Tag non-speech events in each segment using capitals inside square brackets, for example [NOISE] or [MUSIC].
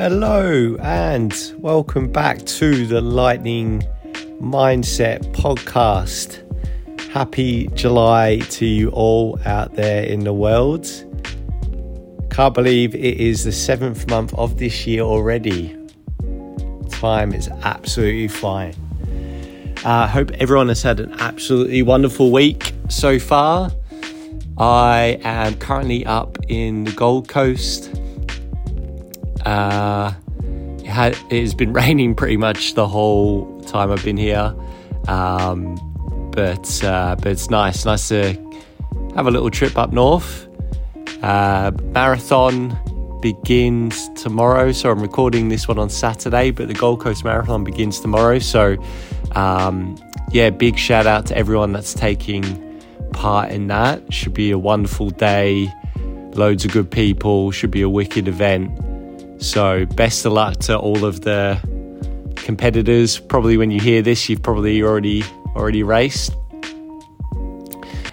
Hello, and welcome back to the Lightning Mindset podcast. Happy July to you all out there in the world. Can't believe it is the seventh month of this year already. Time is absolutely flying. I uh, hope everyone has had an absolutely wonderful week so far. I am currently up in the Gold Coast. Uh, it, had, it has been [LAUGHS] raining pretty much the whole time I've been here, um, but uh, but it's nice, nice to have a little trip up north. Uh, marathon begins tomorrow, so I'm recording this one on Saturday, but the Gold Coast Marathon begins tomorrow. So, um, yeah, big shout out to everyone that's taking part in that. Should be a wonderful day, loads of good people, should be a wicked event. So, best of luck to all of the competitors. Probably when you hear this, you've probably already already raced.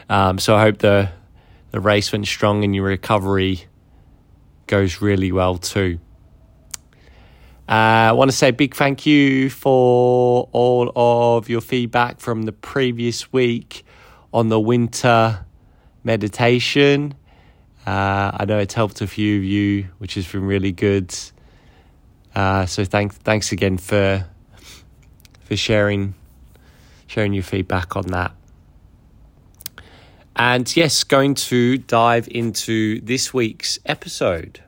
Um, so I hope the the race went strong and your recovery goes really well too. Uh, I want to say a big thank you for all of your feedback from the previous week on the winter meditation. Uh, I know it's helped a few of you, which has been really good. Uh, so thanks, thanks again for for sharing sharing your feedback on that. And yes, going to dive into this week's episode.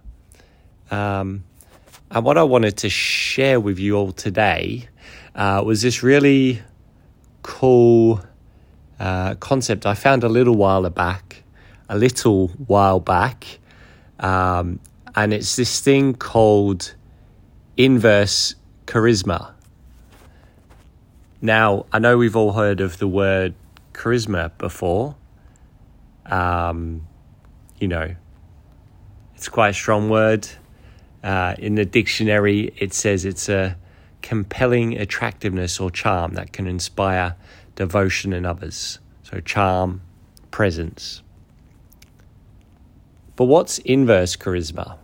Um, and what I wanted to share with you all today uh, was this really cool uh, concept I found a little while back, a little while back, um, and it's this thing called inverse charisma. Now, I know we've all heard of the word charisma before. Um, you know, it's quite a strong word. Uh, in the dictionary, it says it's a compelling attractiveness or charm that can inspire devotion in others. So, charm, presence. But what's inverse charisma?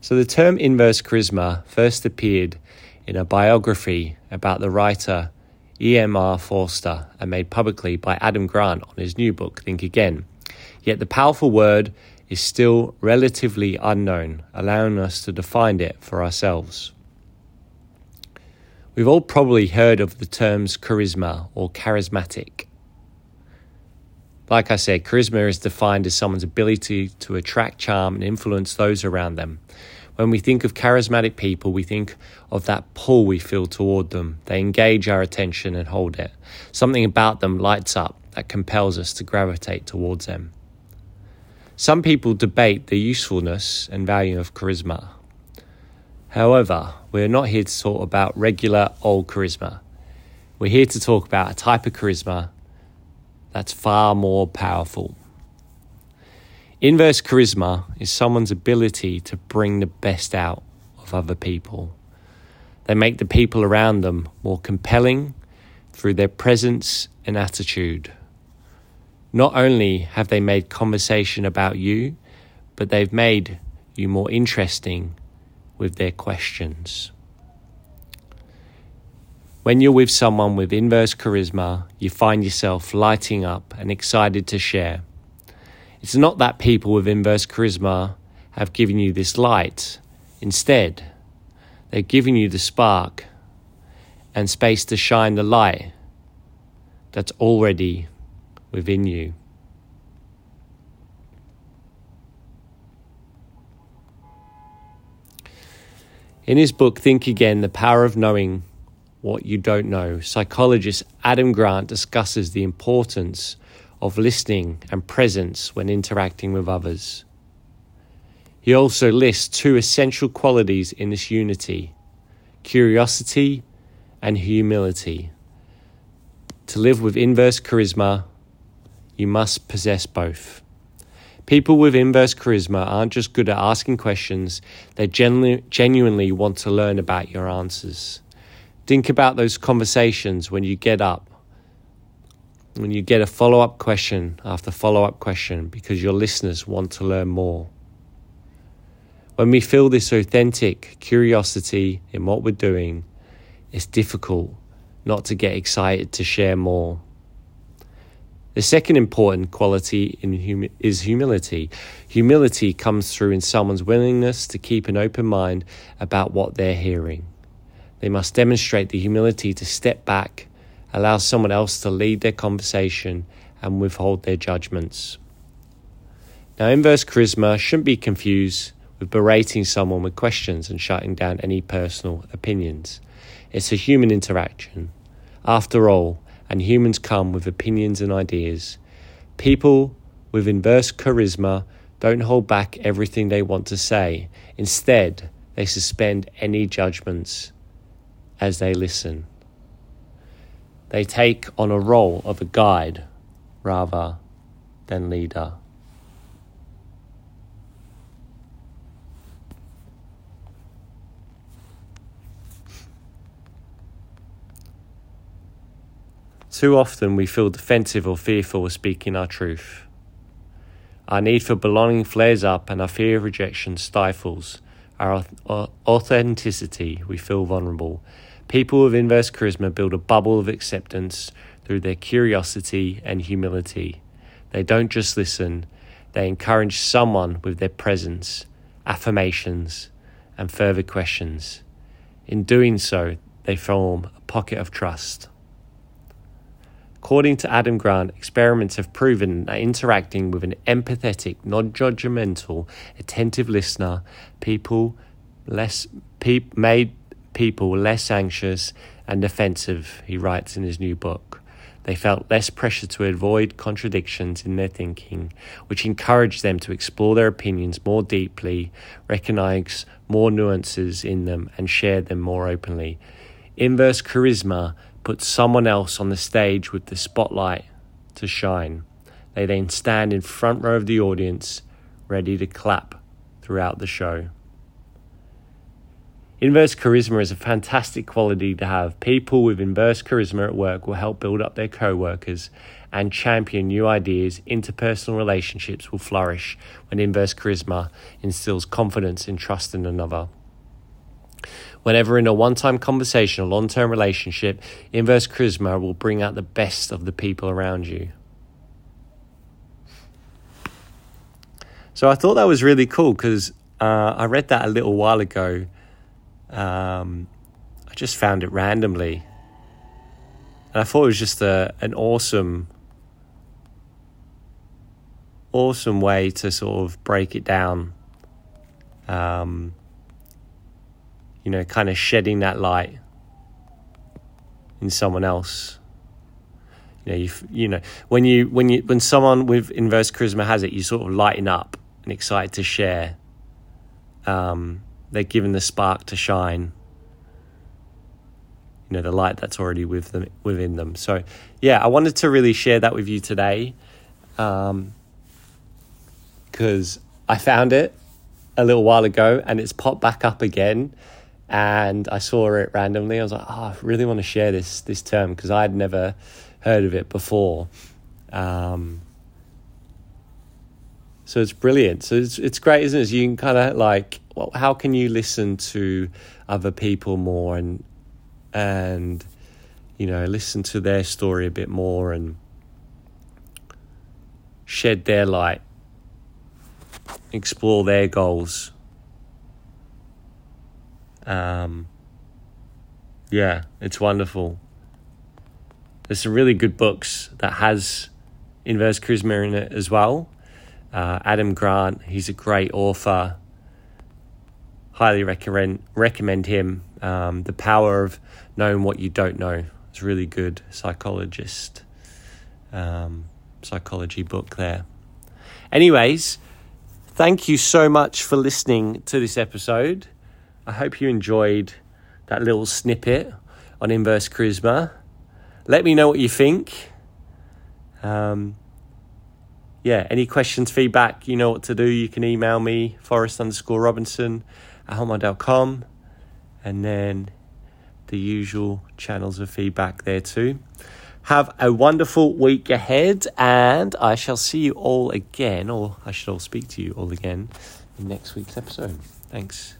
So, the term inverse charisma first appeared in a biography about the writer E.M.R. Forster and made publicly by Adam Grant on his new book, Think Again. Yet the powerful word is still relatively unknown, allowing us to define it for ourselves. We've all probably heard of the terms charisma or charismatic. Like I said, charisma is defined as someone's ability to attract charm and influence those around them. When we think of charismatic people, we think of that pull we feel toward them. They engage our attention and hold it. Something about them lights up that compels us to gravitate towards them. Some people debate the usefulness and value of charisma. However, we're not here to talk about regular old charisma. We're here to talk about a type of charisma that's far more powerful. Inverse charisma is someone's ability to bring the best out of other people. They make the people around them more compelling through their presence and attitude. Not only have they made conversation about you, but they've made you more interesting with their questions. When you're with someone with inverse charisma, you find yourself lighting up and excited to share. It's not that people with inverse charisma have given you this light. Instead, they've given you the spark and space to shine the light that's already within you. In his book, Think Again The Power of Knowing What You Don't Know, psychologist Adam Grant discusses the importance of listening and presence when interacting with others. He also lists two essential qualities in this unity curiosity and humility. To live with inverse charisma, you must possess both. People with inverse charisma aren't just good at asking questions, they genu- genuinely want to learn about your answers. Think about those conversations when you get up, when you get a follow up question after follow up question because your listeners want to learn more. When we feel this authentic curiosity in what we're doing, it's difficult not to get excited to share more. The second important quality hum- is humility. Humility comes through in someone's willingness to keep an open mind about what they're hearing. They must demonstrate the humility to step back, allow someone else to lead their conversation, and withhold their judgments. Now, inverse charisma shouldn't be confused with berating someone with questions and shutting down any personal opinions. It's a human interaction. After all, and humans come with opinions and ideas. People with inverse charisma don't hold back everything they want to say. Instead, they suspend any judgments as they listen. They take on a role of a guide rather than leader. Too often we feel defensive or fearful of speaking our truth. Our need for belonging flares up and our fear of rejection stifles our authenticity. We feel vulnerable. People with inverse charisma build a bubble of acceptance through their curiosity and humility. They don't just listen, they encourage someone with their presence, affirmations, and further questions. In doing so, they form a pocket of trust. According to Adam Grant, experiments have proven that interacting with an empathetic, non judgmental, attentive listener, people less pe- made people less anxious and defensive, he writes in his new book. They felt less pressure to avoid contradictions in their thinking, which encouraged them to explore their opinions more deeply, recognize more nuances in them, and share them more openly. Inverse charisma put someone else on the stage with the spotlight to shine. They then stand in front row of the audience, ready to clap throughout the show. Inverse charisma is a fantastic quality to have. People with inverse charisma at work will help build up their co workers and champion new ideas. Interpersonal relationships will flourish when inverse charisma instills confidence and trust in another. Whenever in a one time conversation or long term relationship, inverse charisma will bring out the best of the people around you. So I thought that was really cool because uh, I read that a little while ago. Um, I just found it randomly. And I thought it was just a, an awesome, awesome way to sort of break it down. Um, you know, kind of shedding that light in someone else. You know, you, you know when you when you when someone with inverse charisma has it, you sort of lighten up and excited to share. Um, they're given the spark to shine. You know, the light that's already with them within them. So, yeah, I wanted to really share that with you today, because um, I found it a little while ago and it's popped back up again and I saw it randomly. I was like, oh, I really want to share this this term because I had never heard of it before. Um, so it's brilliant. So it's it's great, isn't it? You can kind of like, well, how can you listen to other people more and and you know listen to their story a bit more and shed their light, explore their goals um, yeah, it's wonderful. There's some really good books that has inverse charisma in it as well. Uh, Adam Grant, he's a great author. Highly recommend recommend him. Um, the power of knowing what you don't know. It's really good psychologist um, psychology book there. Anyways, thank you so much for listening to this episode. I hope you enjoyed that little snippet on inverse charisma. Let me know what you think. Um, yeah, any questions, feedback, you know what to do. You can email me, forrest underscore robinson at hotmail.com. And then the usual channels of feedback there too. Have a wonderful week ahead, and I shall see you all again, or I shall speak to you all again in next week's episode. Thanks.